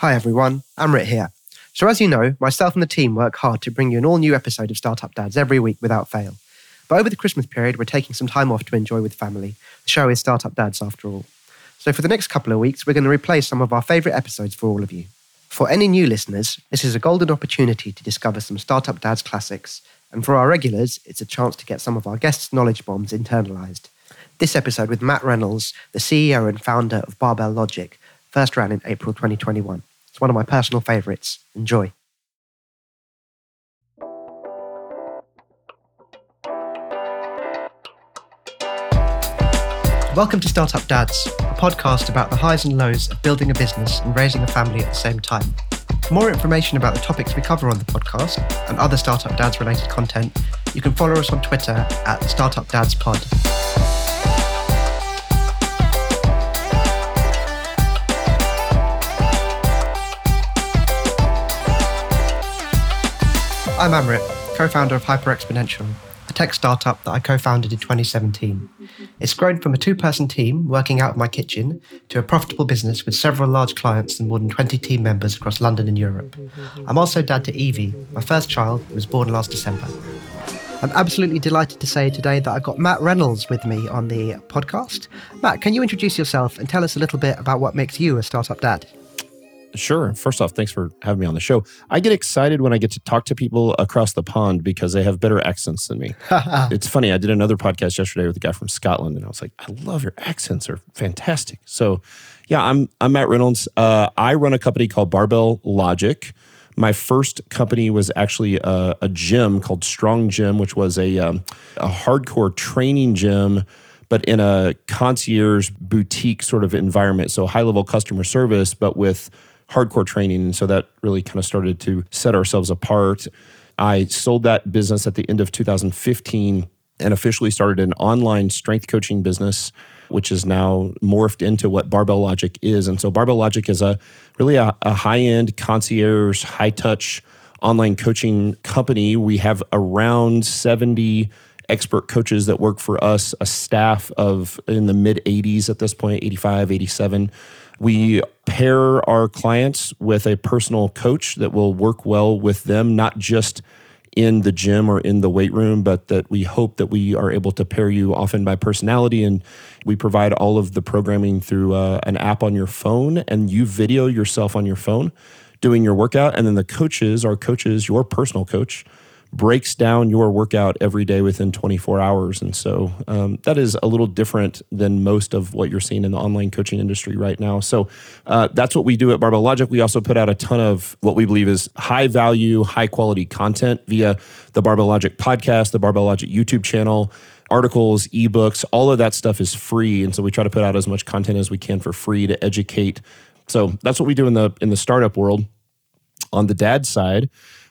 Hi everyone, Amrit here. So, as you know, myself and the team work hard to bring you an all new episode of Startup Dads every week without fail. But over the Christmas period, we're taking some time off to enjoy with family. The show is Startup Dads after all. So, for the next couple of weeks, we're going to replay some of our favourite episodes for all of you. For any new listeners, this is a golden opportunity to discover some Startup Dads classics. And for our regulars, it's a chance to get some of our guests' knowledge bombs internalised. This episode with Matt Reynolds, the CEO and founder of Barbell Logic, first ran in April 2021. One of my personal favourites. Enjoy. Welcome to Startup Dads, a podcast about the highs and lows of building a business and raising a family at the same time. For more information about the topics we cover on the podcast and other Startup Dads related content, you can follow us on Twitter at Startup Dads Pod. I'm Amrit, co founder of Hyper Exponential, a tech startup that I co founded in 2017. It's grown from a two person team working out of my kitchen to a profitable business with several large clients and more than 20 team members across London and Europe. I'm also dad to Evie, my first child, who was born last December. I'm absolutely delighted to say today that I've got Matt Reynolds with me on the podcast. Matt, can you introduce yourself and tell us a little bit about what makes you a startup dad? Sure. First off, thanks for having me on the show. I get excited when I get to talk to people across the pond because they have better accents than me. it's funny. I did another podcast yesterday with a guy from Scotland, and I was like, "I love your accents; are fantastic." So, yeah, I'm I'm Matt Reynolds. Uh, I run a company called Barbell Logic. My first company was actually a, a gym called Strong Gym, which was a um, a hardcore training gym but in a concierge boutique sort of environment. So high level customer service, but with hardcore training. And so that really kind of started to set ourselves apart. I sold that business at the end of 2015 and officially started an online strength coaching business which is now morphed into what barbell logic is and so barbell logic is a really a, a high-end concierge high-touch online coaching company we have around 70 expert coaches that work for us a staff of in the mid 80s at this point 85 87 we pair our clients with a personal coach that will work well with them, not just in the gym or in the weight room, but that we hope that we are able to pair you often by personality. And we provide all of the programming through uh, an app on your phone, and you video yourself on your phone doing your workout. And then the coaches, our coaches, your personal coach, breaks down your workout every day within 24 hours. And so um, that is a little different than most of what you're seeing in the online coaching industry right now. So uh, that's what we do at Barbell Logic. We also put out a ton of what we believe is high value, high quality content via the Barbell Logic podcast, the Barbell Logic YouTube channel. Articles, ebooks, all of that stuff is free, and so we try to put out as much content as we can for free to educate. So that's what we do in the in the startup world. On the dad side,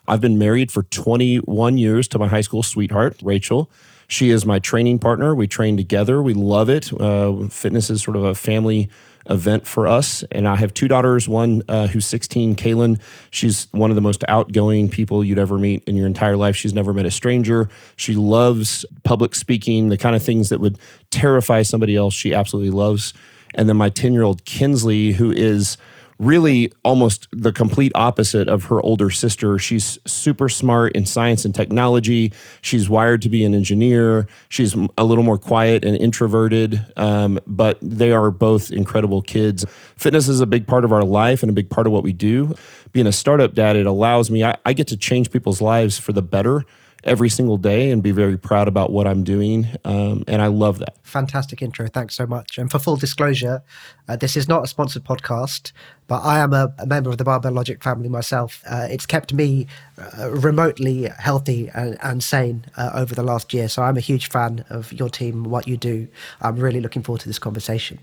I've been married for 21 years to my high school sweetheart, Rachel. She is my training partner. We train together. We love it. Uh, fitness is sort of a family event for us. And I have two daughters, one uh, who's 16, Kaylin. She's one of the most outgoing people you'd ever meet in your entire life. She's never met a stranger. She loves public speaking, the kind of things that would terrify somebody else, she absolutely loves. And then my 10 year old Kinsley, who is really almost the complete opposite of her older sister. She's super smart in science and technology. She's wired to be an engineer. She's a little more quiet and introverted, um, but they are both incredible kids. Fitness is a big part of our life and a big part of what we do. Being a startup dad, it allows me, I, I get to change people's lives for the better every single day and be very proud about what I'm doing. Um, and I love that. Fantastic intro. Thanks so much. And for full disclosure, uh, this is not a sponsored podcast, but I am a, a member of the Barbell Logic family myself. Uh, it's kept me uh, remotely healthy and, and sane uh, over the last year. So I'm a huge fan of your team, what you do. I'm really looking forward to this conversation.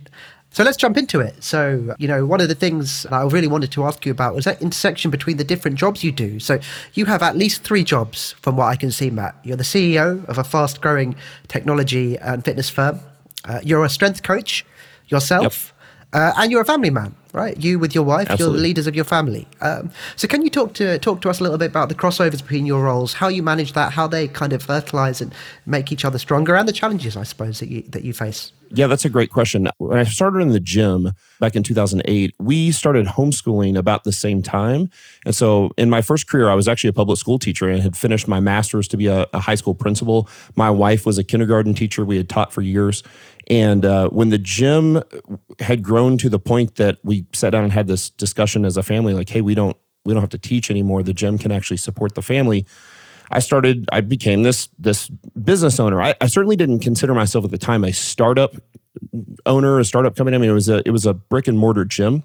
So let's jump into it. So, you know, one of the things I really wanted to ask you about was that intersection between the different jobs you do. So, you have at least three jobs from what I can see, Matt. You're the CEO of a fast growing technology and fitness firm, uh, you're a strength coach yourself, yep. uh, and you're a family man, right? You with your wife, Absolutely. you're the leaders of your family. Um, so, can you talk to talk to us a little bit about the crossovers between your roles, how you manage that, how they kind of fertilize and make each other stronger, and the challenges, I suppose, that you that you face? Yeah, that's a great question. When I started in the gym back in 2008, we started homeschooling about the same time. And so in my first career, I was actually a public school teacher and had finished my master's to be a, a high school principal. My wife was a kindergarten teacher. We had taught for years. And uh, when the gym had grown to the point that we sat down and had this discussion as a family, like, hey, we don't we don't have to teach anymore. The gym can actually support the family. I started, I became this this business owner. I, I, certainly didn't consider myself at the time a startup owner, a startup company. I mean, it was a it was a brick and mortar gym,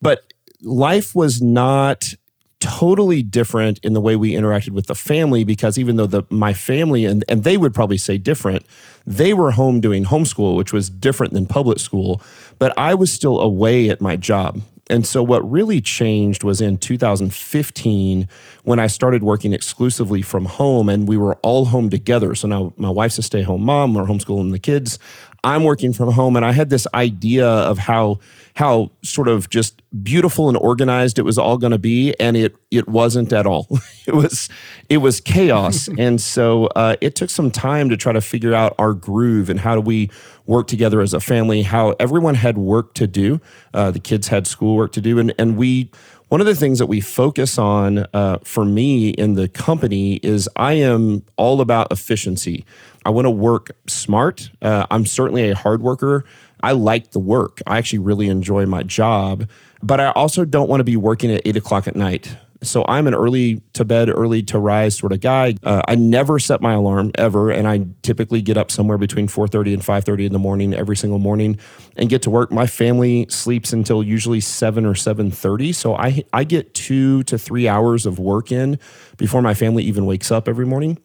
but life was not totally different in the way we interacted with the family because even though the my family and, and they would probably say different they were home doing homeschool which was different than public school but i was still away at my job and so, what really changed was in 2015 when I started working exclusively from home and we were all home together. So now my wife's a stay home mom, we're homeschooling the kids. I'm working from home and I had this idea of how how sort of just beautiful and organized it was all going to be and it it wasn't at all. it was it was chaos and so uh, it took some time to try to figure out our groove and how do we work together as a family, how everyone had work to do. Uh, the kids had schoolwork to do and and we one of the things that we focus on uh, for me in the company is I am all about efficiency. I want to work smart. Uh, I'm certainly a hard worker. I like the work. I actually really enjoy my job, but I also don't want to be working at eight o'clock at night. So I'm an early to bed, early to rise sort of guy. Uh, I never set my alarm ever, and I typically get up somewhere between 4:30 and 5:30 in the morning every single morning and get to work. My family sleeps until usually seven or 7:30, so I I get two to three hours of work in before my family even wakes up every morning.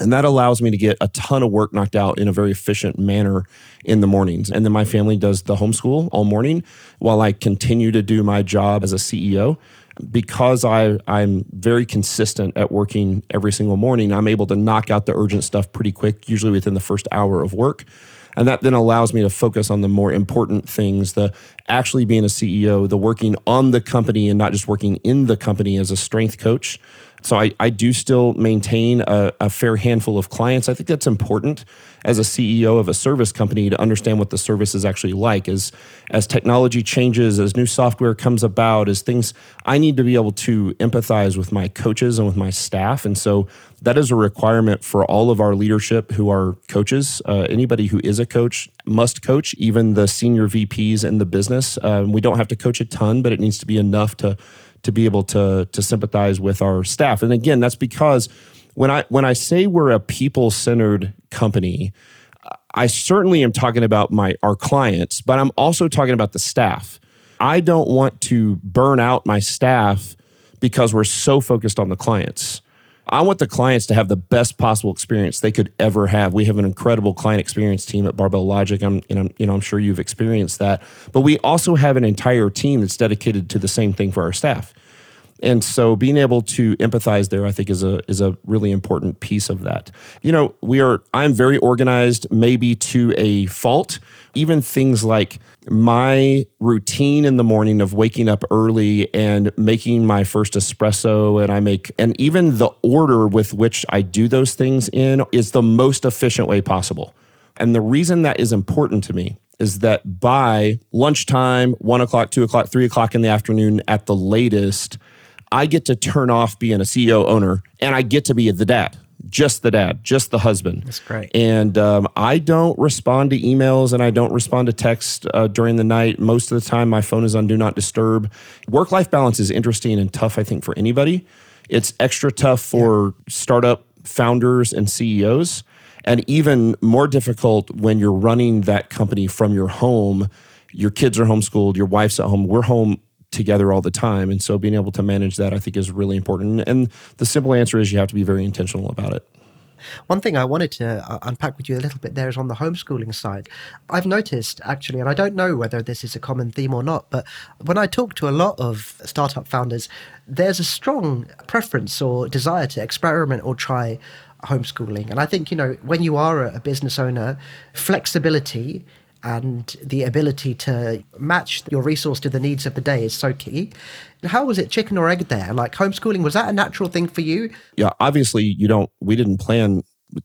And that allows me to get a ton of work knocked out in a very efficient manner in the mornings. And then my family does the homeschool all morning while I continue to do my job as a CEO because I, I'm very consistent at working every single morning, I'm able to knock out the urgent stuff pretty quick, usually within the first hour of work. And that then allows me to focus on the more important things, the actually being a CEO, the working on the company and not just working in the company as a strength coach. So I, I do still maintain a, a, fair handful of clients. I think that's important as a CEO of a service company to understand what the service is actually like. As as technology changes, as new software comes about, as things, I need to be able to empathize with my coaches and with my staff. And so that is a requirement for all of our leadership who are coaches. Uh, anybody who is a coach must coach, even the senior VPs in the business. Um, we don't have to coach a ton, but it needs to be enough to to be able to to sympathize with our staff. And again, that's because when I when I say we're a people centered company, I certainly am talking about my our clients, but I'm also talking about the staff. I don't want to burn out my staff because we're so focused on the clients. I want the clients to have the best possible experience they could ever have. We have an incredible client experience team at Barbell Logic. I'm, you know, you know, I'm sure you've experienced that. But we also have an entire team that's dedicated to the same thing for our staff. And so being able to empathize there, I think is a is a really important piece of that. You know, we are I'm very organized, maybe to a fault. Even things like my routine in the morning of waking up early and making my first espresso and I make and even the order with which I do those things in is the most efficient way possible. And the reason that is important to me is that by lunchtime, one o'clock, two o'clock, three o'clock in the afternoon at the latest, I get to turn off being a CEO owner and I get to be the dad just the dad, just the husband. That's great. And um, I don't respond to emails and I don't respond to text uh, during the night. Most of the time, my phone is on do not disturb. Work life balance is interesting and tough, I think, for anybody. It's extra tough for yeah. startup founders and CEOs, and even more difficult when you're running that company from your home. Your kids are homeschooled, your wife's at home. We're home together all the time. And so being able to manage that, I think, is really important. And the simple answer is you have to be very intentional about it. One thing I wanted to uh, unpack with you a little bit there is on the homeschooling side. I've noticed actually, and I don't know whether this is a common theme or not, but when I talk to a lot of startup founders, there's a strong preference or desire to experiment or try homeschooling. And I think, you know, when you are a business owner, flexibility and the ability to match your resource to the needs of the day is so key. How was it chicken or egg there? Like homeschooling, was that a natural thing for you? Yeah, obviously you don't we didn't plan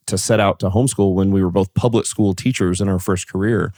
to set out to homeschool when we were both public school teachers in our first career.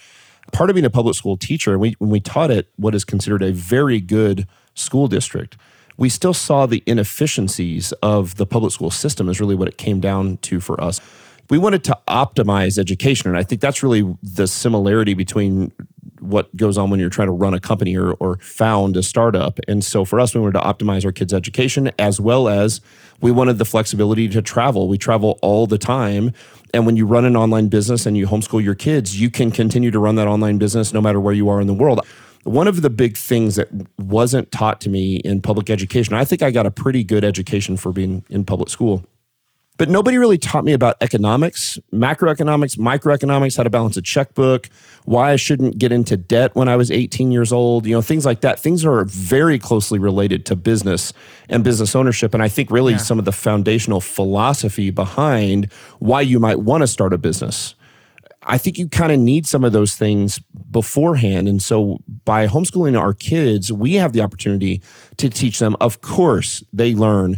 Part of being a public school teacher, we, when we taught at what is considered a very good school district, we still saw the inefficiencies of the public school system, is really what it came down to for us. We wanted to optimize education. And I think that's really the similarity between what goes on when you're trying to run a company or, or found a startup. And so for us, we wanted to optimize our kids' education as well as we wanted the flexibility to travel. We travel all the time. And when you run an online business and you homeschool your kids, you can continue to run that online business no matter where you are in the world. One of the big things that wasn't taught to me in public education, I think I got a pretty good education for being in public school but nobody really taught me about economics, macroeconomics, microeconomics, how to balance a checkbook, why I shouldn't get into debt when I was 18 years old, you know, things like that. Things are very closely related to business and business ownership. And I think really yeah. some of the foundational philosophy behind why you might want to start a business. I think you kind of need some of those things beforehand. And so by homeschooling our kids, we have the opportunity to teach them. Of course, they learn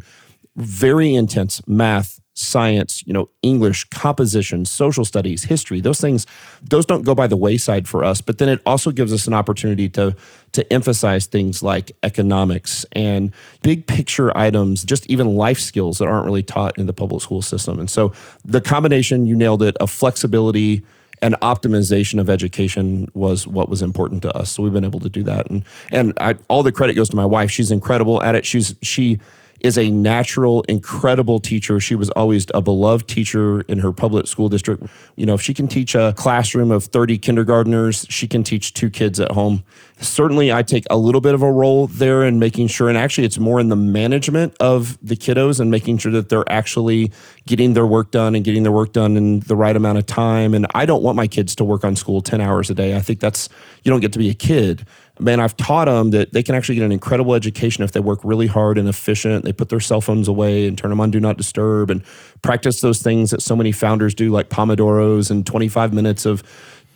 very intense math, science, you know, English, composition, social studies, history, those things, those don't go by the wayside for us. But then it also gives us an opportunity to to emphasize things like economics and big picture items, just even life skills that aren't really taught in the public school system. And so the combination, you nailed it, of flexibility and optimization of education was what was important to us. So we've been able to do that. And and I, all the credit goes to my wife. She's incredible at it. She's she is a natural, incredible teacher. She was always a beloved teacher in her public school district. You know, if she can teach a classroom of 30 kindergartners, she can teach two kids at home. Certainly, I take a little bit of a role there in making sure, and actually, it's more in the management of the kiddos and making sure that they're actually getting their work done and getting their work done in the right amount of time. And I don't want my kids to work on school 10 hours a day. I think that's, you don't get to be a kid man, I've taught them that they can actually get an incredible education if they work really hard and efficient. They put their cell phones away and turn them on do not disturb and practice those things that so many founders do, like Pomodoros and 25 minutes of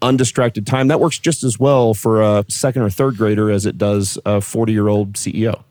undistracted time. That works just as well for a second or third grader as it does a 40 year old CEO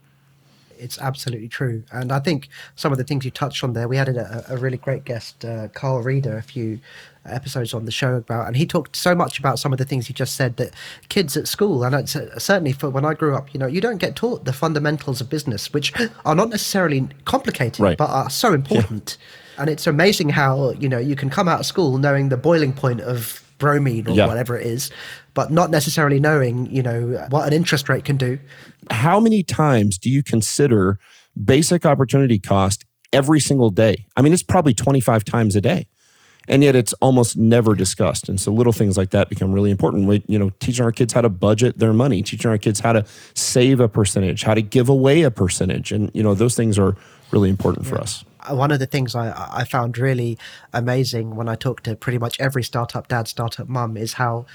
it's absolutely true. And I think some of the things you touched on there, we had a, a really great guest, uh, Carl Reeder, a few episodes on the show about, and he talked so much about some of the things you just said that kids at school, and it's, uh, certainly for when I grew up, you know, you don't get taught the fundamentals of business, which are not necessarily complicated, right. but are so important. Yeah. And it's amazing how, you know, you can come out of school knowing the boiling point of bromine or yeah. whatever it is, but not necessarily knowing, you know, what an interest rate can do. How many times do you consider basic opportunity cost every single day? I mean, it's probably 25 times a day and yet it's almost never discussed. And so little things like that become really important. We, you know, teaching our kids how to budget their money, teaching our kids how to save a percentage, how to give away a percentage, and you know those things are really important yeah. for us. Uh, one of the things I, I found really amazing when I talked to pretty much every startup dad, startup mum, is how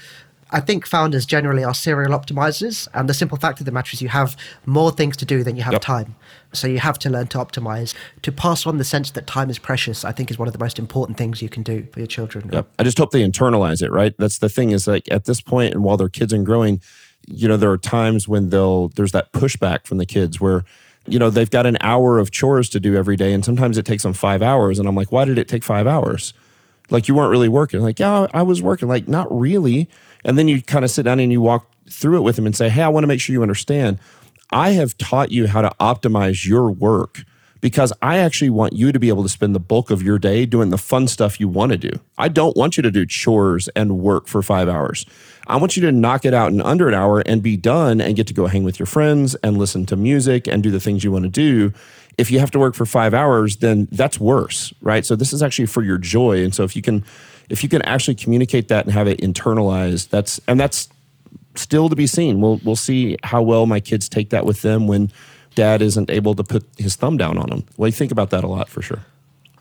I think founders generally are serial optimizers. And the simple fact of the matter is you have more things to do than you have yep. time. So you have to learn to optimize. To pass on the sense that time is precious, I think is one of the most important things you can do for your children. Yep. I just hope they internalize it, right? That's the thing is like at this point and while their kids are growing, you know, there are times when they'll, there's that pushback from the kids where, you know, they've got an hour of chores to do every day. And sometimes it takes them five hours. And I'm like, why did it take five hours? Like you weren't really working. Like, yeah, I was working. Like, not really and then you kind of sit down and you walk through it with them and say, Hey, I want to make sure you understand. I have taught you how to optimize your work because I actually want you to be able to spend the bulk of your day doing the fun stuff you want to do. I don't want you to do chores and work for five hours. I want you to knock it out in under an hour and be done and get to go hang with your friends and listen to music and do the things you want to do. If you have to work for five hours, then that's worse, right? So this is actually for your joy. And so if you can if you can actually communicate that and have it internalized, that's and that's still to be seen. We'll we'll see how well my kids take that with them when dad isn't able to put his thumb down on him. Well, you think about that a lot for sure.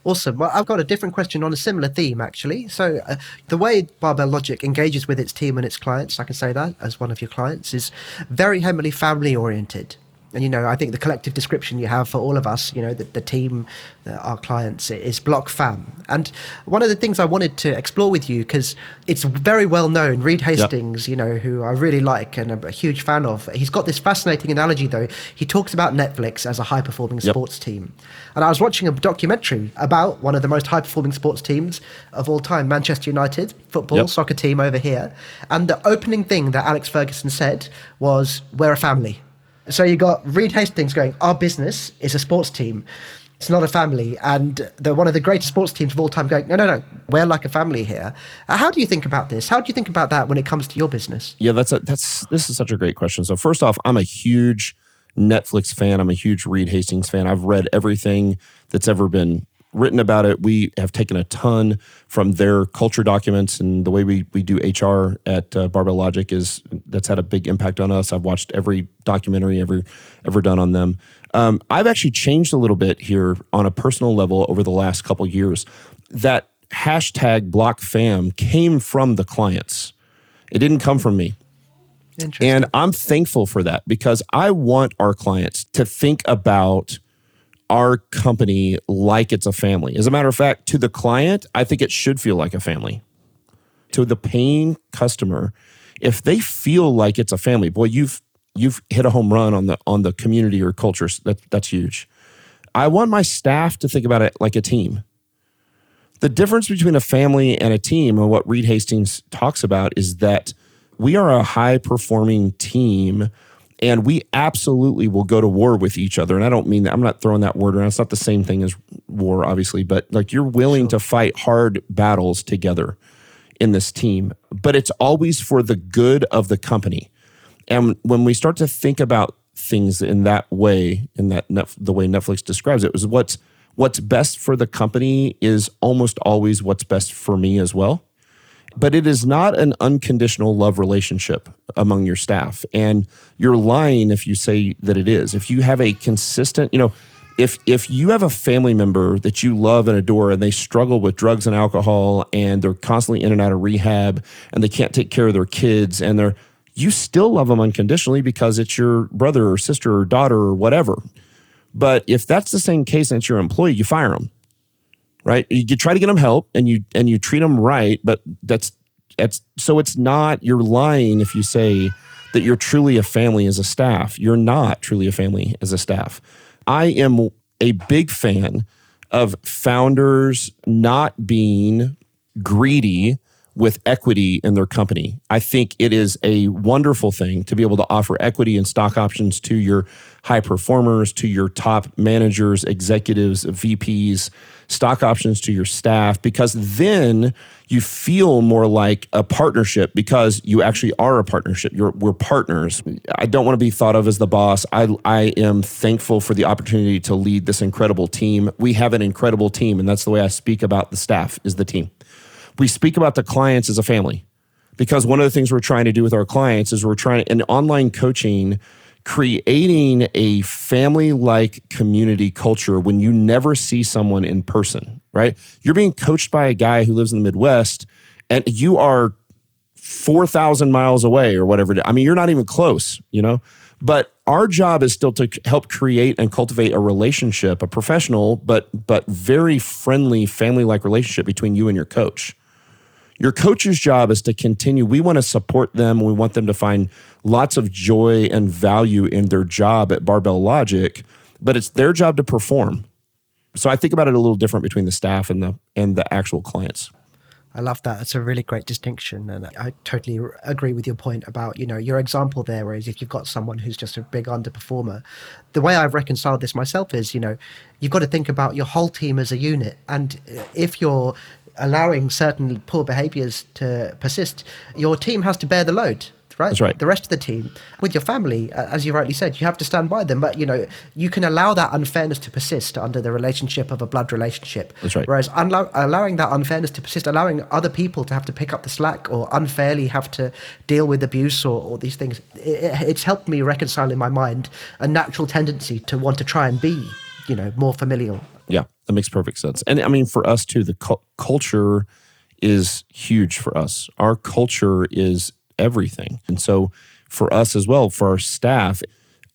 Awesome. Well, I've got a different question on a similar theme, actually. So, uh, the way Barbell Logic engages with its team and its clients, I can say that as one of your clients, is very heavily family oriented. And, you know, I think the collective description you have for all of us, you know, the, the team, the, our clients, is Block Fam. And one of the things I wanted to explore with you, because it's very well known, Reed Hastings, yep. you know, who I really like and I'm a huge fan of, he's got this fascinating analogy, though. He talks about Netflix as a high performing yep. sports team. And I was watching a documentary about one of the most high performing sports teams of all time, Manchester United, football, yep. soccer team over here. And the opening thing that Alex Ferguson said was, We're a family so you got Reed Hastings going, our business is a sports team. It's not a family. And they're one of the greatest sports teams of all time going, no, no, no, we're like a family here. Uh, how do you think about this? How do you think about that when it comes to your business? Yeah, that's a, that's this is such a great question. So first off, I'm a huge Netflix fan. I'm a huge Reed Hastings fan. I've read everything that's ever been written about it. We have taken a ton from their culture documents and the way we, we do HR at uh, Barbell Logic is that's had a big impact on us. I've watched every documentary ever ever done on them. Um, I've actually changed a little bit here on a personal level over the last couple years. That hashtag block fam came from the clients. It didn't come from me. And I'm thankful for that because I want our clients to think about our company like it's a family. As a matter of fact, to the client, I think it should feel like a family. To the paying customer, if they feel like it's a family, boy, you've you've hit a home run on the on the community or culture. That that's huge. I want my staff to think about it like a team. The difference between a family and a team, and what Reed Hastings talks about, is that we are a high performing team and we absolutely will go to war with each other. And I don't mean that, I'm not throwing that word around. It's not the same thing as war, obviously, but like you're willing sure. to fight hard battles together in this team, but it's always for the good of the company. And when we start to think about things in that way, in that the way Netflix describes it, was what's what's best for the company is almost always what's best for me as well but it is not an unconditional love relationship among your staff. And you're lying if you say that it is. If you have a consistent, you know, if if you have a family member that you love and adore and they struggle with drugs and alcohol and they're constantly in and out of rehab and they can't take care of their kids and they're you still love them unconditionally because it's your brother or sister or daughter or whatever. But if that's the same case and it's your employee, you fire them right? You, try to get them help and you and you treat them right, but that's that's so it's not you're lying if you say that you're truly a family as a staff. You're not truly a family as a staff. I am a big fan of founders not being greedy with equity in their company. I think it is a wonderful thing to be able to offer equity and stock options to your high performers, to your top managers, executives, VPs, stock options to your staff, because then you feel more like a partnership because you actually are a partnership. You're, we're partners. I don't want to be thought of as the boss. I, I am thankful for the opportunity to lead this incredible team. We have an incredible team, and that's the way I speak about the staff is the team. We speak about the clients as a family because one of the things we're trying to do with our clients is we're trying in online coaching creating a family like community culture when you never see someone in person, right? You're being coached by a guy who lives in the Midwest and you are 4,000 miles away or whatever. I mean, you're not even close, you know? But our job is still to help create and cultivate a relationship, a professional, but but very friendly family-like relationship between you and your coach. Your coach's job is to continue. We want to support them. We want them to find lots of joy and value in their job at Barbell Logic, but it's their job to perform. So I think about it a little different between the staff and the and the actual clients. I love that. It's a really great distinction, and I totally agree with your point about you know your example there. Is if you've got someone who's just a big underperformer, the way I've reconciled this myself is you know you've got to think about your whole team as a unit, and if you're allowing certain poor behaviors to persist, your team has to bear the load. Right? That's right. The rest of the team, with your family, uh, as you rightly said, you have to stand by them. But you know, you can allow that unfairness to persist under the relationship of a blood relationship. That's right. Whereas unlo- allowing that unfairness to persist, allowing other people to have to pick up the slack or unfairly have to deal with abuse or, or these things, it, it's helped me reconcile in my mind a natural tendency to want to try and be, you know, more familial yeah, that makes perfect sense. And I mean, for us too, the cu- culture is huge for us. Our culture is everything. And so for us as well, for our staff,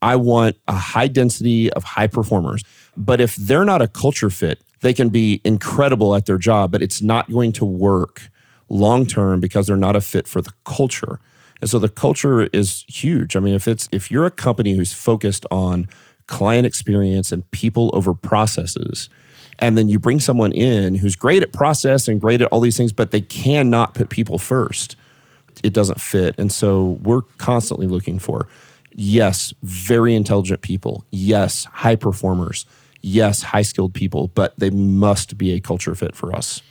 I want a high density of high performers. But if they're not a culture fit, they can be incredible at their job, but it's not going to work long term because they're not a fit for the culture. And so the culture is huge. I mean, if it's if you're a company who's focused on client experience and people over processes, and then you bring someone in who's great at process and great at all these things, but they cannot put people first, it doesn't fit. And so we're constantly looking for yes, very intelligent people, yes, high performers, yes, high skilled people, but they must be a culture fit for us.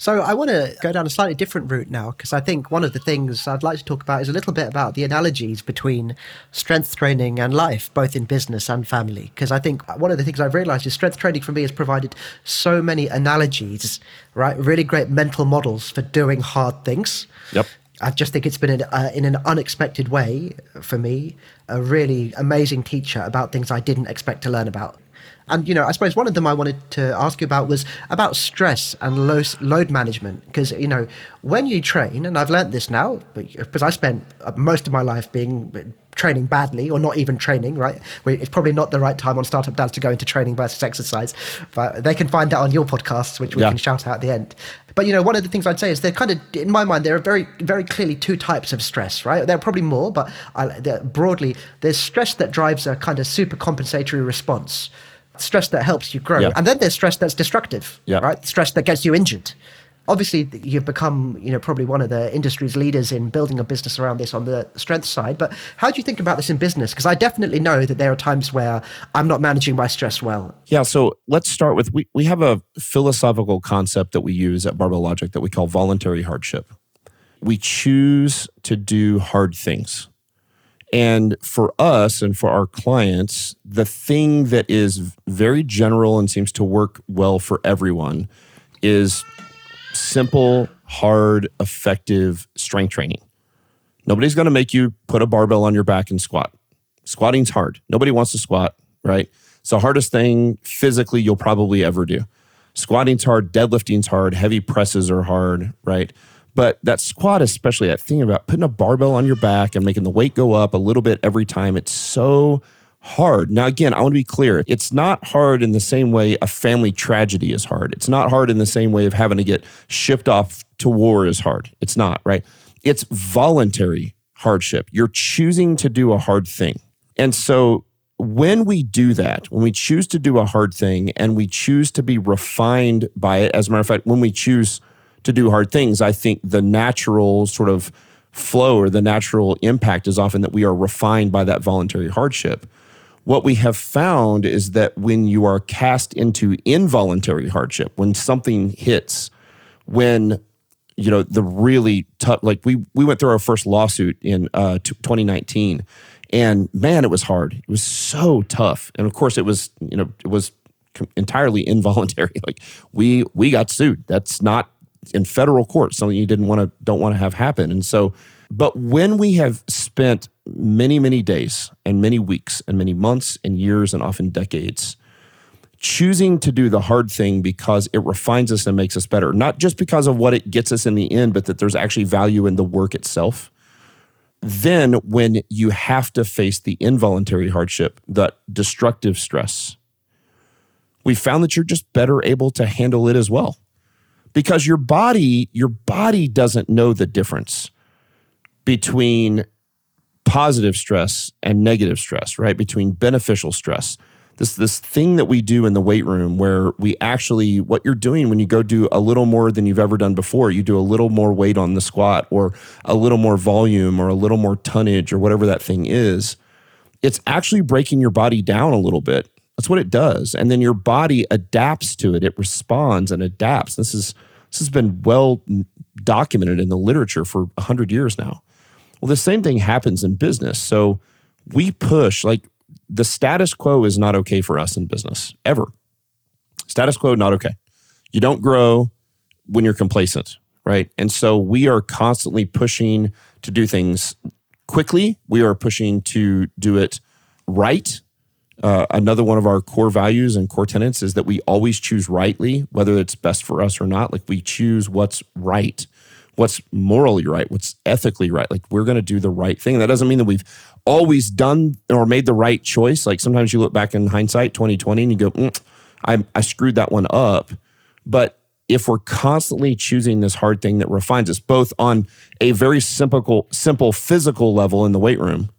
So I want to go down a slightly different route now because I think one of the things I'd like to talk about is a little bit about the analogies between strength training and life, both in business and family. Because I think one of the things I've realized is strength training for me has provided so many analogies, right? Really great mental models for doing hard things. Yep. I just think it's been in, uh, in an unexpected way for me, a really amazing teacher about things I didn't expect to learn about. And you know, I suppose one of them I wanted to ask you about was about stress and load management. Because you know, when you train, and I've learned this now, because I spent uh, most of my life being training badly or not even training. Right, it's probably not the right time on Startup Dads to go into training versus exercise. But they can find that on your podcasts, which we yeah. can shout out at the end. But you know, one of the things I'd say is they're kind of, in my mind, there are very, very clearly two types of stress, right? There are probably more, but I, broadly, there's stress that drives a kind of super compensatory response stress that helps you grow. Yeah. And then there's stress that's destructive, yeah. right? Stress that gets you injured. Obviously, you've become, you know, probably one of the industry's leaders in building a business around this on the strength side. But how do you think about this in business? Because I definitely know that there are times where I'm not managing my stress well. Yeah. So let's start with we, we have a philosophical concept that we use at Barbell Logic that we call voluntary hardship. We choose to do hard things. And for us and for our clients, the thing that is very general and seems to work well for everyone is simple, hard, effective strength training. Nobody's going to make you put a barbell on your back and squat. Squatting's hard. Nobody wants to squat, right? It's the hardest thing physically you'll probably ever do. Squatting's hard, deadlifting's hard, heavy presses are hard, right? But that squat, especially that thing about putting a barbell on your back and making the weight go up a little bit every time, it's so hard. Now, again, I want to be clear. It's not hard in the same way a family tragedy is hard. It's not hard in the same way of having to get shipped off to war is hard. It's not, right? It's voluntary hardship. You're choosing to do a hard thing. And so when we do that, when we choose to do a hard thing and we choose to be refined by it, as a matter of fact, when we choose to do hard things, I think the natural sort of flow or the natural impact is often that we are refined by that voluntary hardship. What we have found is that when you are cast into involuntary hardship, when something hits, when you know the really tough, like we we went through our first lawsuit in uh, 2019, and man, it was hard. It was so tough, and of course, it was you know it was entirely involuntary. Like we we got sued. That's not in federal court, something you didn't want to don't want to have happen. And so, but when we have spent many, many days and many weeks and many months and years and often decades choosing to do the hard thing because it refines us and makes us better, not just because of what it gets us in the end, but that there's actually value in the work itself. Then, when you have to face the involuntary hardship, that destructive stress, we found that you're just better able to handle it as well because your body your body doesn't know the difference between positive stress and negative stress right? Between beneficial stress. This this thing that we do in the weight room where we actually what you're doing when you go do a little more than you've ever done before you do a little more weight on the squat or a little more volume or a little more tonnage or whatever that thing is it's actually breaking your body down a little bit that's what it does. And then your body adapts to it. It responds and adapts. This is this has been well documented in the literature for 100 years now. Well, the same thing happens in business. So we push like the status quo is not okay for us in business ever. Status quo not okay. You don't grow when you're complacent, right? And so we are constantly pushing to do things quickly. We are pushing to do it right uh, another one of our core values and core tenets is that we always choose rightly, whether it's best for us or not. Like we choose what's right what's morally right, what's ethically right. Like we're going to do the right thing. That doesn't mean that we've always done or made the right choice. Like sometimes you look back in hindsight, 2020, and you go, mm, I, I screwed that one up. But if we're constantly choosing this hard thing that refines us, both on a very simple, simple physical level in the weight room,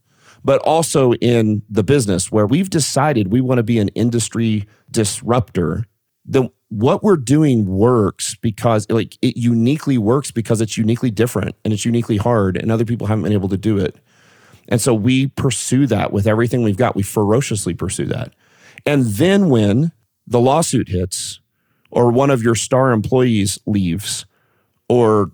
but also in the business where we've decided we want to be an industry disruptor, then what we're doing works because like it uniquely works because it's uniquely different and it's uniquely hard and other people haven't been able to do it. And so we pursue that with everything we've got. We ferociously pursue that. And then when the lawsuit hits or one of your star employees leaves or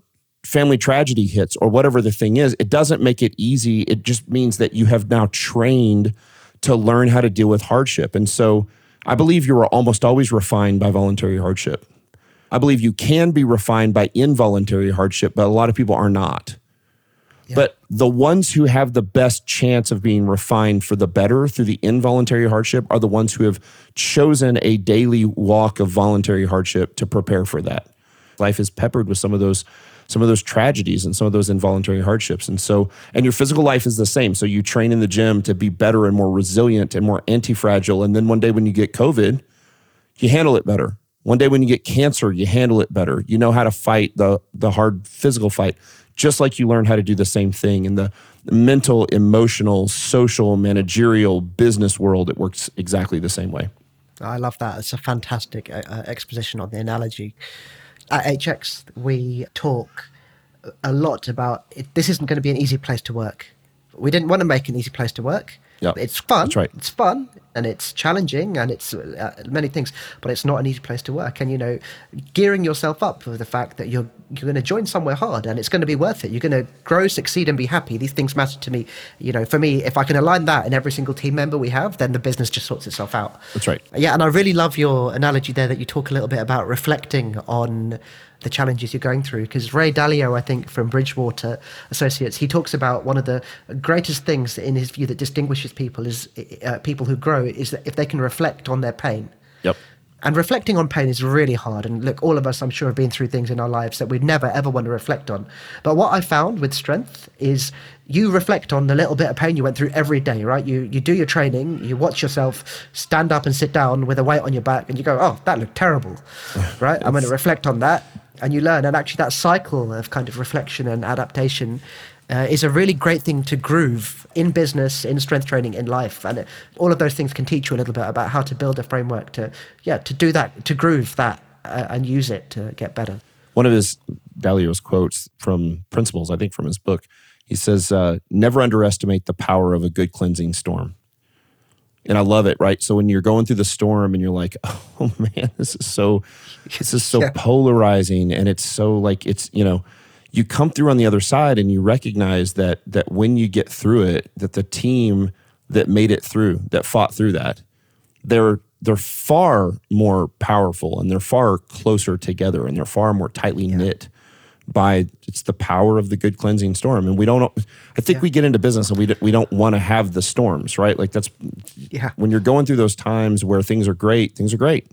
family tragedy hits or whatever the thing is, it doesn't make it easy. It just means that you have now trained to learn how to deal with hardship. And so I believe you are almost always refined by voluntary hardship. I believe you can be refined by involuntary hardship, but a lot of people are not. Yeah. But the ones who have the best chance of being refined for the better through the involuntary hardship are the ones who have chosen a daily walk of voluntary hardship to prepare for that. Life is peppered with some of those some of those tragedies and some of those involuntary hardships. And so, and your physical life is the same. So you train in the gym to be better and more resilient and more anti fragile. And then one day when you get COVID, you handle it better. One day when you get cancer, you handle it better. You know how to fight the, the hard physical fight, just like you learn how to do the same thing in the mental, emotional, social, managerial, business world. It works exactly the same way. I love that. It's a fantastic uh, uh exposition on the analogy at HX, we talk a lot about it, this isn't going to be an easy place to work. We didn't want to make an easy place to work. Yeah, it's fun. That's right. It's fun and it's challenging and it's uh, many things, but it's not an easy place to work. And you know, gearing yourself up for the fact that you're you're going to join somewhere hard and it's going to be worth it. You're going to grow, succeed, and be happy. These things matter to me. You know, for me, if I can align that in every single team member we have, then the business just sorts itself out. That's right. Yeah, and I really love your analogy there that you talk a little bit about reflecting on the challenges you're going through. Because Ray Dalio, I think, from Bridgewater Associates, he talks about one of the greatest things in his view that distinguishes people is uh, people who grow is that if they can reflect on their pain. Yep. And reflecting on pain is really hard. And look, all of us, I'm sure, have been through things in our lives that we'd never, ever want to reflect on. But what I found with strength is you reflect on the little bit of pain you went through every day, right? You, you do your training, you watch yourself stand up and sit down with a weight on your back, and you go, oh, that looked terrible, right? I'm going to reflect on that and you learn. And actually, that cycle of kind of reflection and adaptation uh, is a really great thing to groove in business, in strength training, in life, and it, all of those things can teach you a little bit about how to build a framework to, yeah, to do that, to groove that, uh, and use it to get better. One of his Dalio's quotes from Principles, I think from his book, he says, uh, "Never underestimate the power of a good cleansing storm." And I love it, right? So when you're going through the storm and you're like, oh man, this is so, this is so yeah. polarizing, and it's so like it's you know, you come through on the other side and you recognize that that when you get through it, that the team that made it through, that fought through that, they're they're far more powerful and they're far closer together and they're far more tightly yeah. knit by it's the power of the good cleansing storm and we don't i think yeah. we get into business and we, we don't want to have the storms right like that's yeah when you're going through those times where things are great things are great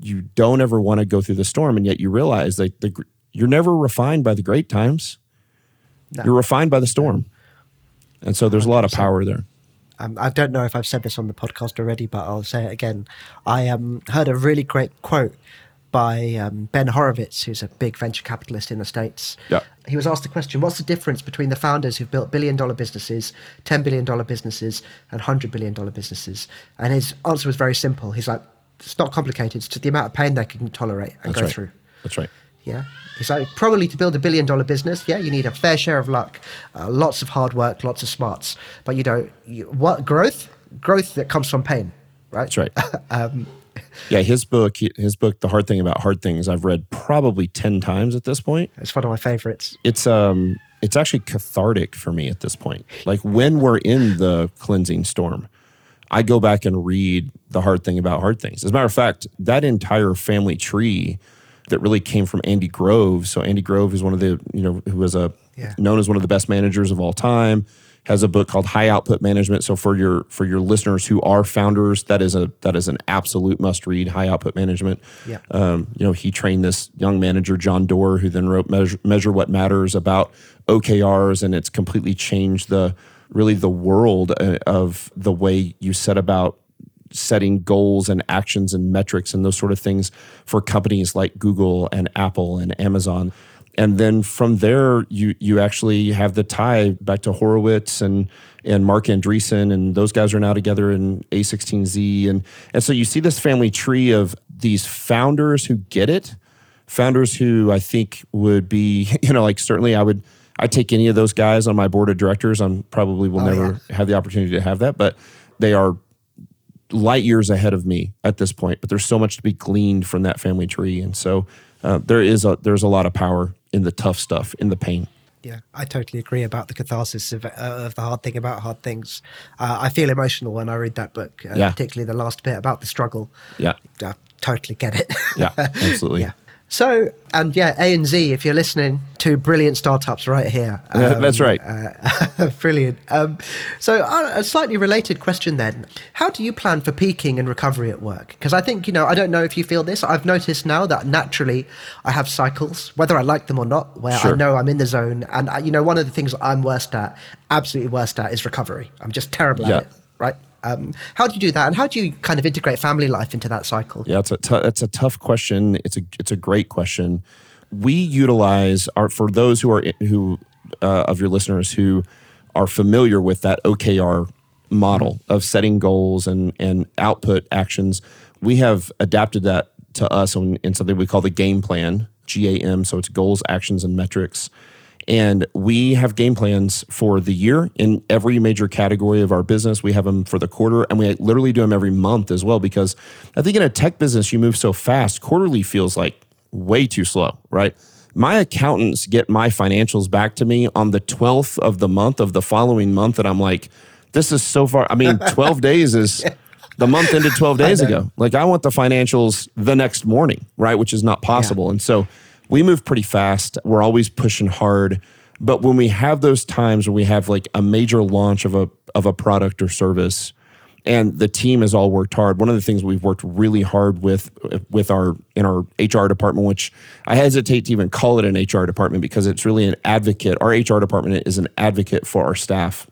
you don't ever want to go through the storm and yet you realize that the, you're never refined by the great times no. you're refined by the storm and so there's 100%. a lot of power there um, I don't know if I've said this on the podcast already, but I'll say it again. I um, heard a really great quote by um, Ben Horowitz, who's a big venture capitalist in the States. Yeah. He was asked the question what's the difference between the founders who've built billion dollar businesses, $10 billion businesses, and $100 billion businesses? And his answer was very simple. He's like, it's not complicated, it's just the amount of pain they can tolerate and That's go right. through. That's right. Yeah. He's like, probably to build a billion dollar business, yeah, you need a fair share of luck, uh, lots of hard work, lots of smarts. But you know, you, what growth? Growth that comes from pain, right? That's right. um, yeah, his book, his book, The Hard Thing About Hard Things, I've read probably 10 times at this point. It's one of my favorites. It's um it's actually cathartic for me at this point. Like when we're in the cleansing storm, I go back and read The Hard Thing About Hard Things. As a matter of fact, that entire family tree that really came from Andy Grove. So Andy Grove is one of the, you know, who was a yeah. known as one of the best managers of all time. Has a book called High Output Management. So for your for your listeners who are founders, that is a that is an absolute must read. High Output Management. Yeah. Um, you know, he trained this young manager John Doerr, who then wrote Measure, Measure What Matters about OKRs, and it's completely changed the really the world uh, of the way you set about setting goals and actions and metrics and those sort of things for companies like Google and Apple and Amazon. And then from there, you you actually have the tie back to Horowitz and and Marc Andreessen, and those guys are now together in A16Z, and and so you see this family tree of these founders who get it, founders who I think would be, you know, like certainly I would I take any of those guys on my board of directors. I'm probably will Oh, never have the opportunity to have that, but they are light years ahead of me at this point. But there's so much to be gleaned from that family tree, and so uh, there is a there's a lot of power in the tough stuff, in the pain. Yeah, I totally agree about the catharsis of, uh, of the hard thing about hard things. Uh, I feel emotional when I read that book, uh, Yeah. particularly the last bit about the struggle. Yeah, I totally get it. yeah, absolutely. yeah. So, and yeah, A and Z, if you're listening, two brilliant startups right here. Yeah, that's right. Uh, brilliant. Um, so, uh, a slightly related question then: How do you plan for peaking and recovery at work? Because I think you know, I don't know if you feel this. I've noticed now that naturally, I have cycles, whether I like them or not, where I know I'm in the zone, and I, you know, one of the things I'm worst at, absolutely worst at, is recovery. I'm just terrible Yeah. at it. Right. Um, how do you do that, and how do you kind of integrate family life into that cycle? Yeah, it's a it's a tough question. It's a it's a great question. We utilize our for those who are who uh, of your listeners who are familiar with that OKR model of setting goals and and output actions. We have adapted that to us in, in something we call the game plan GAM. So it's goals, actions, and metrics. And we have game plans for the year in every major category of our business. We have them for the quarter and we literally do them every month as well because I think in a tech business, you move so fast. Quarterly feels like way too slow, right? My accountants get my financials back to me on the 12th of the month of the following month. And I'm like, this is so far. I mean, 12 days is the month ended 12 days ago. Like, I want the financials the next morning, right? Which is not possible. And so we move pretty fast. We're always pushing hard. But when we have those times where we have like a major launch of a of a product or service, and the team has all worked hard. One of the things we've worked really hard with with our in our HR department, which I hesitate to even call it an HR department because it's really an advocate. Our HR department is an advocate for our staff.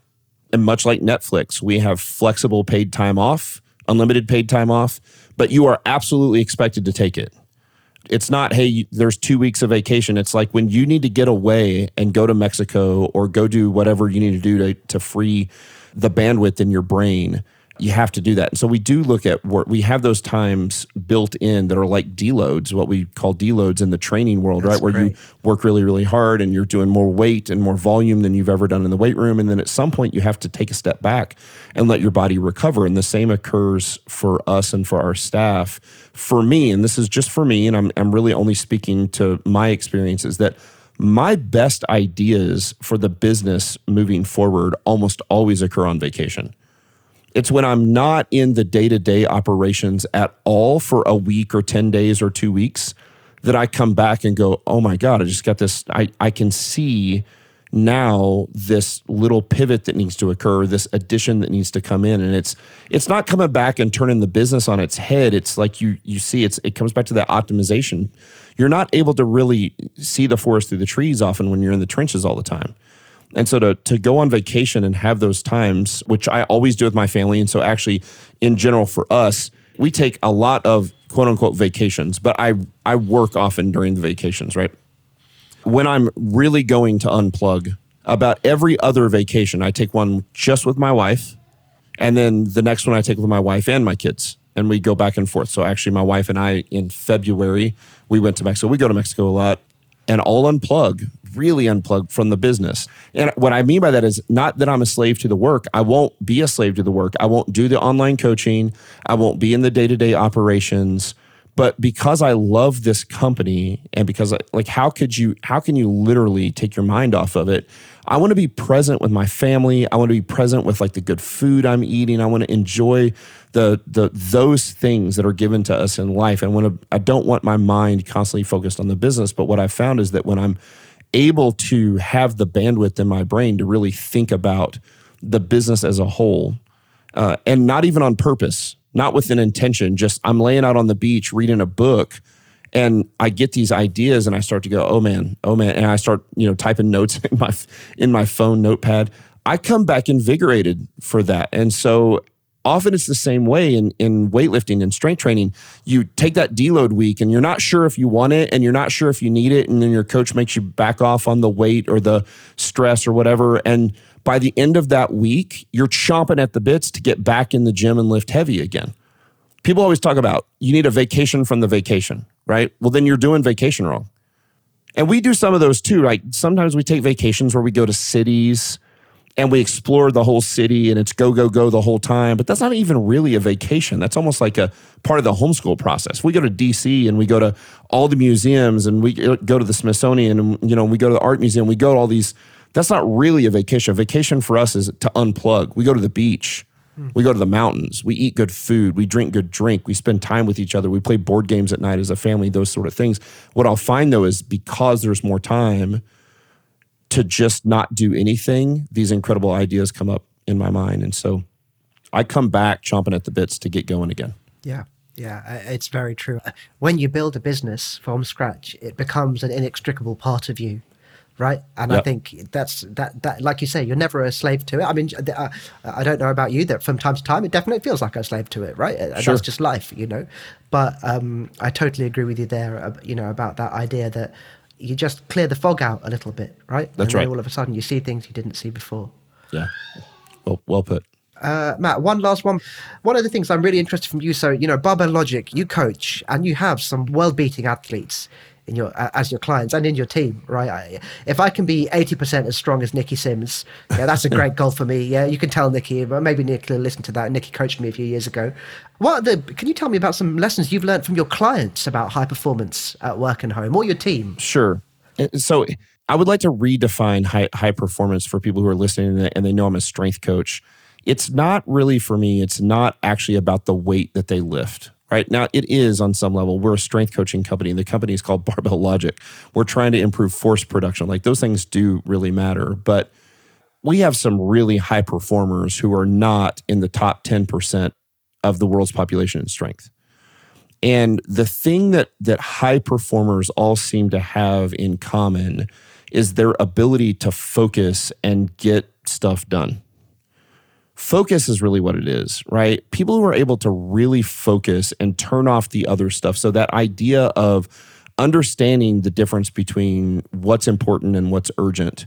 And much like Netflix, we have flexible paid time off, unlimited paid time off, but you are absolutely expected to take it. It's not, hey, you- there's two weeks of vacation. It's like when you need to get away and go to Mexico or go do whatever you need to do to, to free the bandwidth in your brain, you have to do that. And so we do look at work. We have those times built in that are like deloads, what we call deloads in the training world, right? Where you work really, really hard and you're doing more weight and more volume than you've ever done in the weight room. And then at some point, you have to take a step back and let your body recover. And the same occurs for us and for our staff. For me, and this is just for me, and I'm, I'm really only speaking to my experiences, that my best ideas for the business moving forward almost always occur on vacation. It's when I'm not in the day to day operations at all for a week or 10 days or two weeks that I come back and go, oh my God, I just got this. I, I can see now this little pivot that needs to occur, this addition that needs to come in. And it's it's not coming back and turning the business on its head. It's like you you see it's it comes back to that optimization. You're not able to really see the forest through the trees often when you're in the trenches all the time. And so to to go on vacation and have those times, which I always do with my family, and so actually in general for us, we take a lot of quote unquote vacations, but I I work often during the vacations, right? When I'm really going to unplug, about every other vacation, I take one just with my wife, and then the next one I take with my wife and my kids, and we go back and forth. So actually, my wife and I in February we went to Mexico. We go to Mexico a lot, and all unplug, really unplugged from the business. And what I mean by that is not that I'm a slave to the work. I won't be a slave to the work. I won't do the online coaching. I won't be in the day to day operations. But because I love this company and because like how could you how can you literally take your mind off of it? I want to be present with my family. I want to be present with like the good food I'm eating. I want to enjoy the the those things that are given to us in life. And when I don't want my mind constantly focused on the business, but what I found is that when I'm able to have the bandwidth in my brain to really think about the business as a whole, uh, and not even on purpose, not with an intention. Just I'm laying out on the beach reading a book, and I get these ideas, and I start to go, "Oh man, oh man," and I start you know typing notes in my in my phone notepad. I come back invigorated for that, and so often it's the same way in, in weightlifting and strength training. You take that deload week and you're not sure if you want it and you're not sure if you need it. And then your coach makes you back off on the weight or the stress or whatever. And by the end of that week, you're chomping at the bits to get back in the gym and lift heavy again. People always talk about you need a vacation from the vacation, right? Well, then you're doing vacation wrong. And we do some of those too. Like sometimes we take vacations where we go to cities and we explore the whole city and it's go go go the whole time. But that's not even really a vacation. That's almost like a part of the homeschool process. We go to dc and we go to all the museums and we go to the smithsonian and you know we go to the art museum. We go to all these. That's not really a vacation. Vacation for us is to unplug. We go to the beach. We go to the mountains. We eat good food. We drink good drink. We spend time with each other. We play board games at night as a family those sort of things. What i'll find though is because there's more time to just not do anything, these incredible ideas come up in my mind. And so I come back chomping at the bits to get going again. Yeah. Yeah, it's very true. When you build a business from scratch, it becomes an inextricable part of you, right? And yep. I think that's that that like you say, you're never a slave to it. I mean, uh, I don't know about you that from time to time it definitely feels like a slave to it, right? And sure. that's just life, you know. But um, I totally agree with you there, uh, you know, about that idea that you just clear the fog out a little bit, right? That's and right. All of a sudden, you see things you didn't see before. Yeah. Well, well put. Uh, Matt, one last one. One of the things I'm really interested from you. So, you know, Barbell Logic, you coach and you have some world-beating athletes in your as your clients and in your team, right? I, if I can be eighty percent as strong as Nikki Sims, yeah, that's a great goal for me. Yeah, you can tell Nikki. Maybe Nikki will listen to that. Nikki coached me a few years ago. What the? Can you tell me about some lessons you've learned from your clients about high performance at work and home, or your team? Sure. Uh, so I would like to redefine high high performance for people who are listening and they know I'm a strength coach. It's not really for me. It's not actually about the weight that they lift right? Now, it is on some level. We're a strength coaching company. and The company is called Barbell Logic. We're trying to improve force production. Like those things do really matter. But we have some really high performers who are not in the top 10% of the world's population in strength. And the thing that that high performers all seem to have in common is their ability to focus and get stuff done focus is really what it is, right? People who are able to really focus and turn off the other stuff. So that idea of understanding the difference between what's important and what's urgent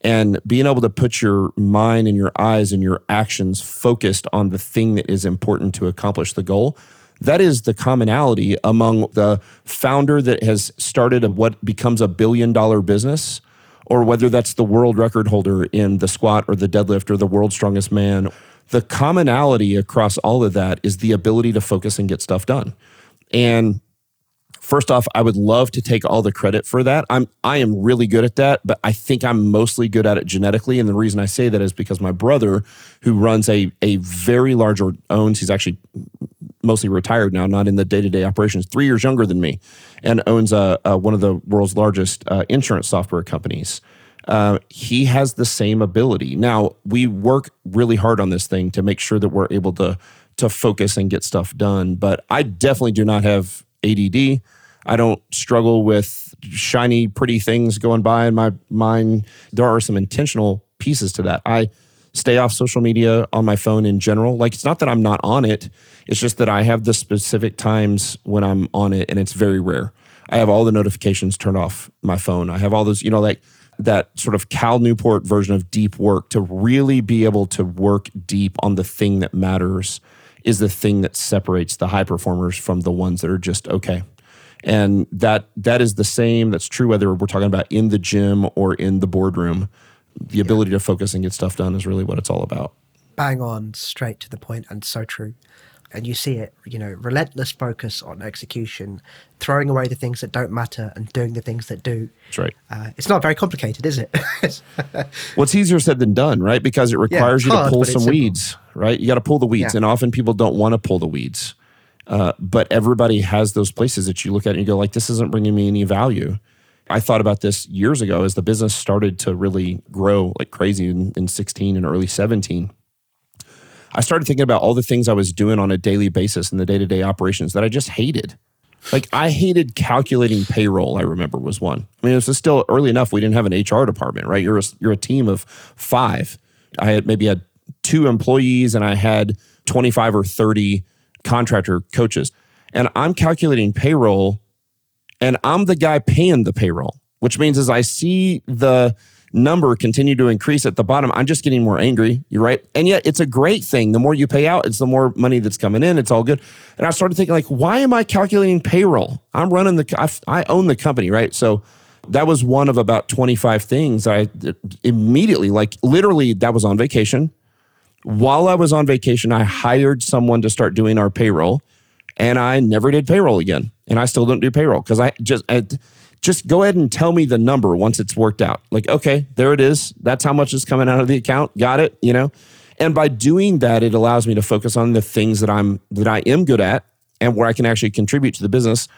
and being able to put your mind and your eyes and your actions focused on the thing that is important to accomplish the goal. That is the commonality among the founder that has started what becomes a billion dollar business or whether that's the world record holder in the squat or the deadlift or the world's strongest man. The commonality across all of that is the ability to focus and get stuff done. And first off, I would love to take all the credit for that. I'm I am really good at that, but I think I'm mostly good at it genetically. And the reason I say that is because my brother, who runs a a very large or owns, he's actually mostly retired now, not in the day to day operations, three years younger than me, and owns a, a one of the world's largest uh, insurance software companies. Uh, he has the same ability. Now we work really hard on this thing to make sure that we're able to to focus and get stuff done. But I definitely do not have ADD. I don't struggle with shiny, pretty things going by in my mind. There are some intentional pieces to that. I stay off social media on my phone in general. Like it's not that I'm not on it, it's just that I have the specific times when I'm on it and it's very rare. I have all the notifications turned off my phone. I have all those, you know, like that sort of Cal Newport version of deep work to really be able to work deep on the thing that matters is the thing that separates the high performers from the ones that are just okay. And that that is the same. That's true whether we're talking about in the gym or in the boardroom the ability to focus and get stuff done is really what it's all about. Bang on, straight to the point, and so true. And you see it, you know, relentless focus on execution, throwing away the things that don't matter and doing the things that do. That's right. Uh, it's not very complicated, is it? well, it's easier said than done, right? Because it requires yeah, you to pull some weeds, right? You got to pull the weeds, yeah. and often people don't want to pull the weeds. Uh, but everybody has those places that you look at and you go, like, this isn't bringing me any value. I thought about this years ago as the business started to really grow like crazy in, in 16 and early 17. I started thinking about all the things I was doing on a daily basis in the day to day operations that I just hated. Like I hated calculating payroll. I remember was one. I mean, it was still early enough. We didn't have an HR department, right? You're a, you're a team of five. I had maybe had two employees and I had 25 or 30 contractor coaches. And I'm calculating payroll and I'm the guy paying the payroll, which means as I see the number continue to increase at the bottom, I'm just getting more angry. You're right. And yet it's a great thing. The more you pay out, it's the more money that's coming in. It's all good. And I started thinking like, why am I calculating payroll? I'm running the, I, I own the company, right? So that was one of about 25 things I immediately, like literally that was on vacation. While I was on vacation, I hired someone to start doing our payroll and I never did payroll again. And I still don't do payroll because I just, I, just go ahead and tell me the number once it's worked out. Like, okay, there it is. That's how much is coming out of the account. Got it, you know? And by doing that, it allows me to focus on the things that I'm that I am good at and where I can actually contribute to the business.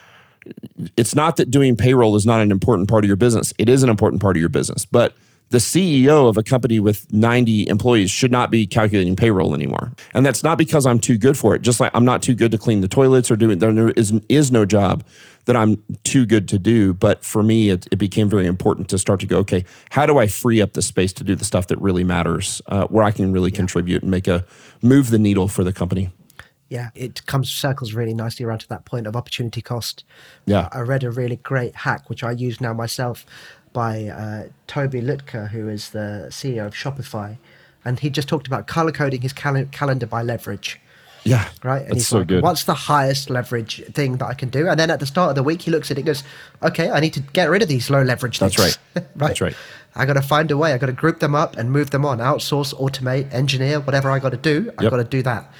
It's not that doing payroll is not an important part of your business. It is an important part of your business, but the CEO of a company with 90 employees should not be calculating payroll anymore. And that's not because I'm too good for it. Just like I'm not too good to clean the toilets or doing there is, is no job that I'm too good to do. But for me, it, it, became very important to start to go, okay, how do I free up the space to do the stuff that really matters, uh, where I can really yeah. contribute and make a move the needle for the company? Yeah, it comes circles really nicely around to that point of opportunity cost. Yeah, I read a really great hack which I use now myself by uh, Tobi Lütke, who is the CEO of Shopify, and he just talked about color coding his cal- calendar by leverage. Yeah. Right. And that's he's so like, good. what's the highest leverage thing that I can do? And then at the start of the week, he looks at it and goes, okay, I need to get rid of these low leverage things. That's right. right. That's right. I got to find a way. I got to group them up and move them on, outsource, automate, engineer, whatever I got to do. I yep. got to do that.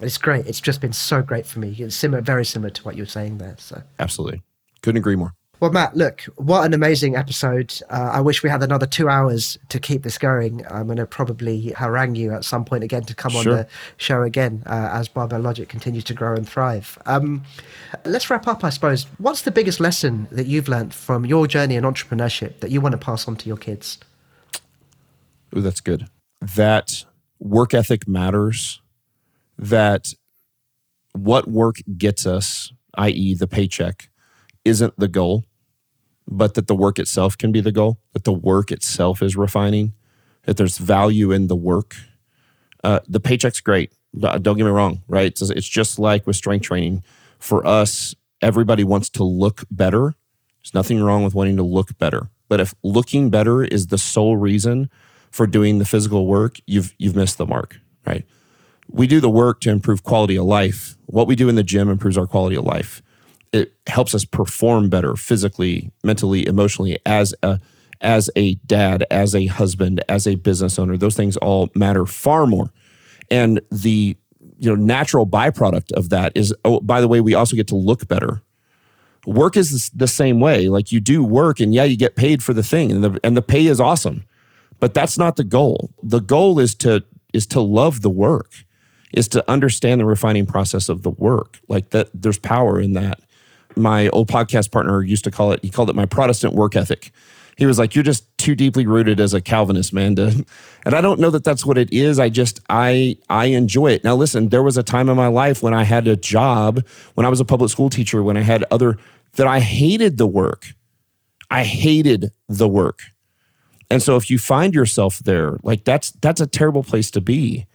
It's great. It's just been so great for me. It's similar, very similar to what you were saying there. So absolutely, couldn't agree more. Well, Matt, look, what an amazing episode. Uh, I wish we had another two hours to keep this going. I'm going to probably harangue you at some point again to come sure. on the show again uh, as Barbell Logic continues to grow and thrive. Um, let's wrap up, I suppose. What's the biggest lesson that you've learned from your journey in entrepreneurship that you want to pass on to your kids? Oh, that's good. That work ethic matters, that what work gets us, i.e., the paycheck, isn't the goal but that the work itself can be the goal, that the work itself is refining, that there's value in the work. Uh, the paycheck's great. Don't get me wrong, right? It's, it's just like with strength training. For us, everybody wants to look better. There's nothing wrong with wanting to look better. But if looking better is the sole reason for doing the physical work, you've you've missed the mark, right? We do the work to improve quality of life. What we do in the gym improves our quality of life it helps us perform better physically, mentally, emotionally as a as a dad, as a husband, as a business owner. Those things all matter far more. And the you know natural byproduct of that is oh by the way we also get to look better. Work is the same way. Like you do work and yeah you get paid for the thing and the and the pay is awesome but that's not the goal. The goal is to is to love the work is to understand the refining process of the work. Like that there's power in that my old podcast partner used to call it, he called it my Protestant work ethic. He was like, You're just too deeply rooted as a Calvinist, man. To, and I don't know that that's what it is. I just, I, I enjoy it. Now, listen, there was a time in my life when I had a job, when I was a public school teacher, when I had other, that I hated the work. I hated the work. And so if you find yourself there, like that's, that's a terrible place to be.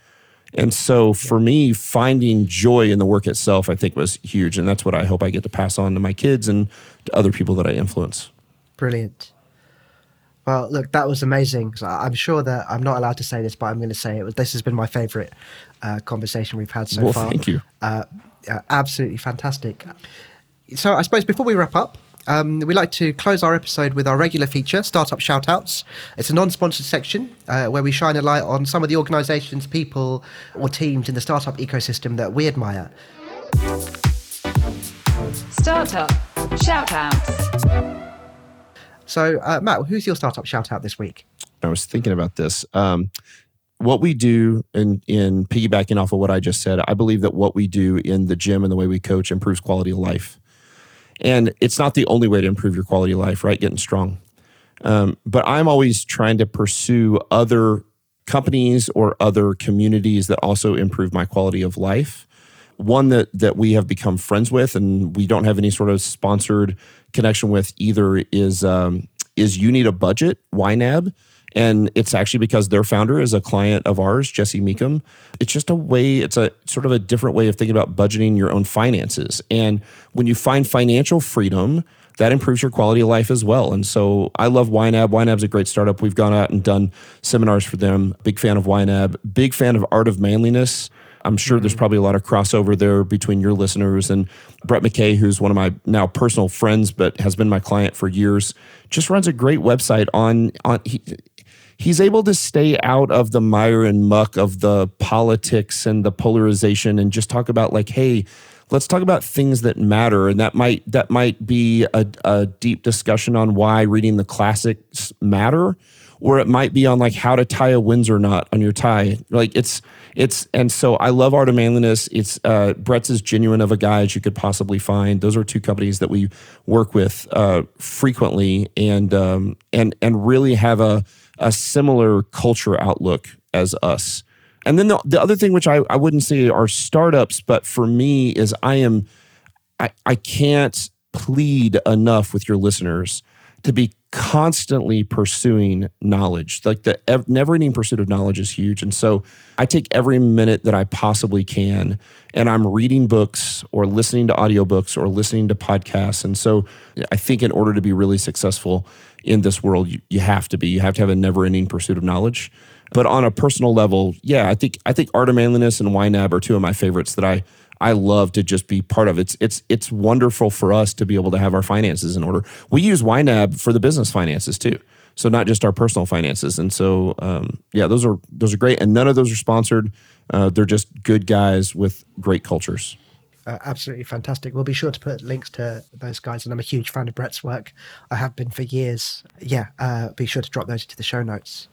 And so for me, finding joy in the work itself, I think was huge. And that's what I hope I get to pass on to my kids and to other people that I influence. Brilliant. Well, look, that was amazing. I'm sure that I'm not allowed to say this, but I'm going to say it. This has been my favorite uh, conversation we've had so well, far. Thank you. Uh, absolutely fantastic. So, I suppose before we wrap up, um, we like to close our episode with our regular feature, Startup Shoutouts. It's a non sponsored section uh, where we shine a light on some of the organizations, people, or teams in the startup ecosystem that we admire. Startup Shoutouts. So, uh, Matt, who's your startup shoutout this week? I was thinking about this. Um, what we do in, in piggybacking off of what I just said, I believe that what we do in the gym and the way we coach improves quality of life And it's not the only way to improve your quality of life, right? Getting strong. Um, but I'm always trying to pursue other companies or other communities that also improve my quality of life. One that that we have become friends with, and we don't have any sort of sponsored connection with either, is um, is you need a budget YNAB. And it's actually because their founder is a client of ours, Jesse Mecham. It's just a way, it's a sort of a different way of thinking about budgeting your own finances. And when you find financial freedom, that improves your quality of life as well. And so I love YNAB. YNAB's a great startup. We've gone out and done seminars for them. Big fan of YNAB. Big fan of Art of Manliness. I'm sure there's mm-hmm. probably a lot of crossover there between your listeners and Brett McKay, who's one of my now personal friends, but has been my client for years. Just runs a great website on on. He, he's able to stay out of the mire and muck of the politics and the polarization and just talk about like, hey, let's talk about things that matter and that might that might be a, a deep discussion on why reading the classics matter or it might be on like how to tie a Windsor knot on your tie. Like it's it's and so I love Art of Manliness. It's uh, Brett's as genuine of a guy as you could possibly find. Those are two companies that we work with uh, frequently and um, and and really have a a similar culture outlook as us. And then the, the other thing, which I, I wouldn't say are startups, but for me is I am I, I can't plead enough with your listeners to be constantly pursuing knowledge. Like the never ending pursuit of knowledge is huge. And so I take every minute that I possibly can and I'm reading books or listening to audiobooks or listening to podcasts. And so I think in order to be really successful in this world, you, you have to be, you have to have a never ending pursuit of knowledge. But on a personal level, yeah, I think I think Art of Manliness and YNAB are two of my favorites that I I love to just be part of. It's it's it's wonderful for us to be able to have our finances in order. We use YNAB for the business finances too, so not just our personal finances. And so, um, yeah, those are those are great, and none of those are sponsored. Uh, they're just good guys with great cultures. Uh, absolutely fantastic. We'll be sure to put links to those guys, and I'm a huge fan of Brett's work. I have been for years. Yeah, uh, be sure to drop those into the show notes.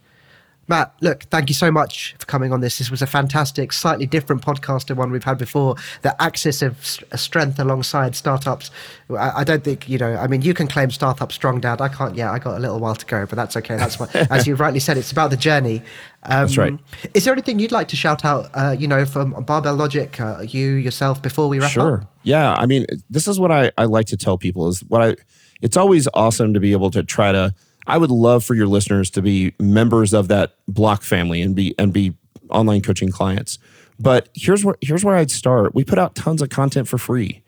Matt, look, thank you so much for coming on this. This was a fantastic, slightly different podcast to one we've had before. The axis of strength alongside startups. I, don't think, you know, I mean, you can claim startup strong, Dad. I can't yet. I got a little while to go, but that's okay. That's what, as you rightly said, it's about the journey. Um, that's right. Is there anything you'd like to shout out, uh, you know, from Barbell Logic, uh, you yourself, before we wrap sure. up? Sure. Yeah. I mean, this is what I, I like to tell people is what I, it's always awesome to be able to try to, I would love for your listeners to be members of that block family and be and be online coaching clients. But here's where here's where I'd start. We put out tons of content for free.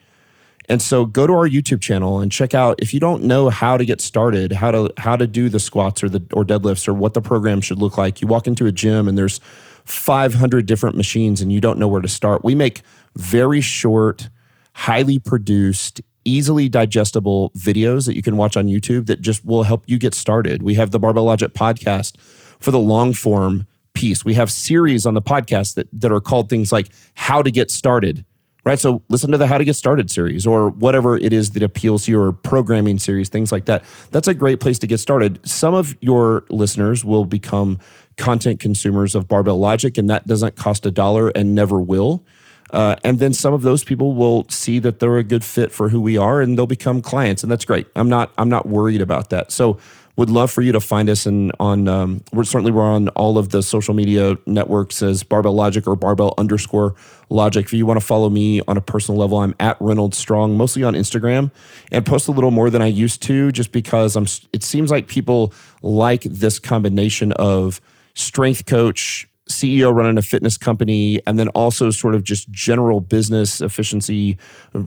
And so go to our YouTube channel and check out if you don't know how to get started, how to how to do the squats or the or deadlifts or what the program should look like. You walk into a gym and there's 500 different machines and you don't know where to start. We make very short, highly produced, easily digestible videos that you can watch on YouTube that just will help you get started. We have the Barbell Logic podcast for the long form piece. We have series on the podcast that, that are called things like How to Get Started, right? So listen to the How to Get Started series or whatever it is that appeals to your programming series, things like that. That's a great place to get started. Some of your listeners will become content consumers of Barbell Logic, and that doesn't cost a dollar and never will. Uh, and then some of those people will see that they're a good fit for who we are and they'll become clients and that's great. I'm not i'm not worried about that. So would love for you to find us and on um, we're certainly we're on all of the social media networks as barbell logic or barbell underscore logic. If you want to follow me on a personal level i'm at reynolds strong mostly on instagram and post a little more than i used to just because i'm it seems like people like this combination of strength coach CEO running a fitness company, and then also sort of just general business efficiency,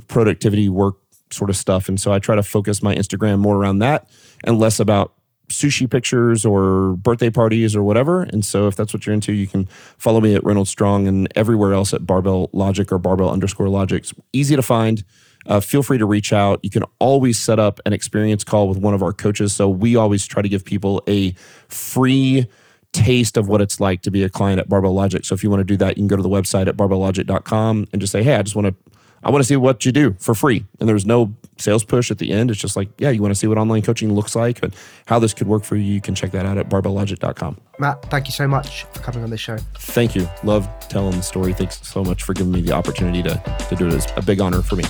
productivity, work sort of stuff. And so I try to focus my Instagram more around that and less about sushi pictures or birthday parties or whatever. And so if that's what you're into, you can follow me at Reynolds Strong and everywhere else at Barbell Logic or Barbell underscore Logic. easy to find. Uh, feel free to reach out. You can always set up an experience call with one of our coaches. So we always try to give people a free taste of what it's like to be a client at Barbell Logic. So if you want to do that, you can go to the website at barbelllogic.com and just say, hey, I just want to I want to see what you do for free. And there's no sales push at the end. It's just like, yeah, you want to see what online coaching looks like and how this could work for you. You can check that out at barbelllogic.com. Matt, thank you so much for coming on this show. Thank you. Love telling the story. Thanks so much for giving me the opportunity to, to do it. It's a big honor for me.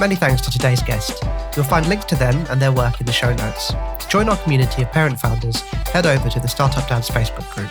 Many thanks to today's guest. You'll find links to them and their work in the show notes. To join our community of parent founders, head over to the Startup Dads Facebook group.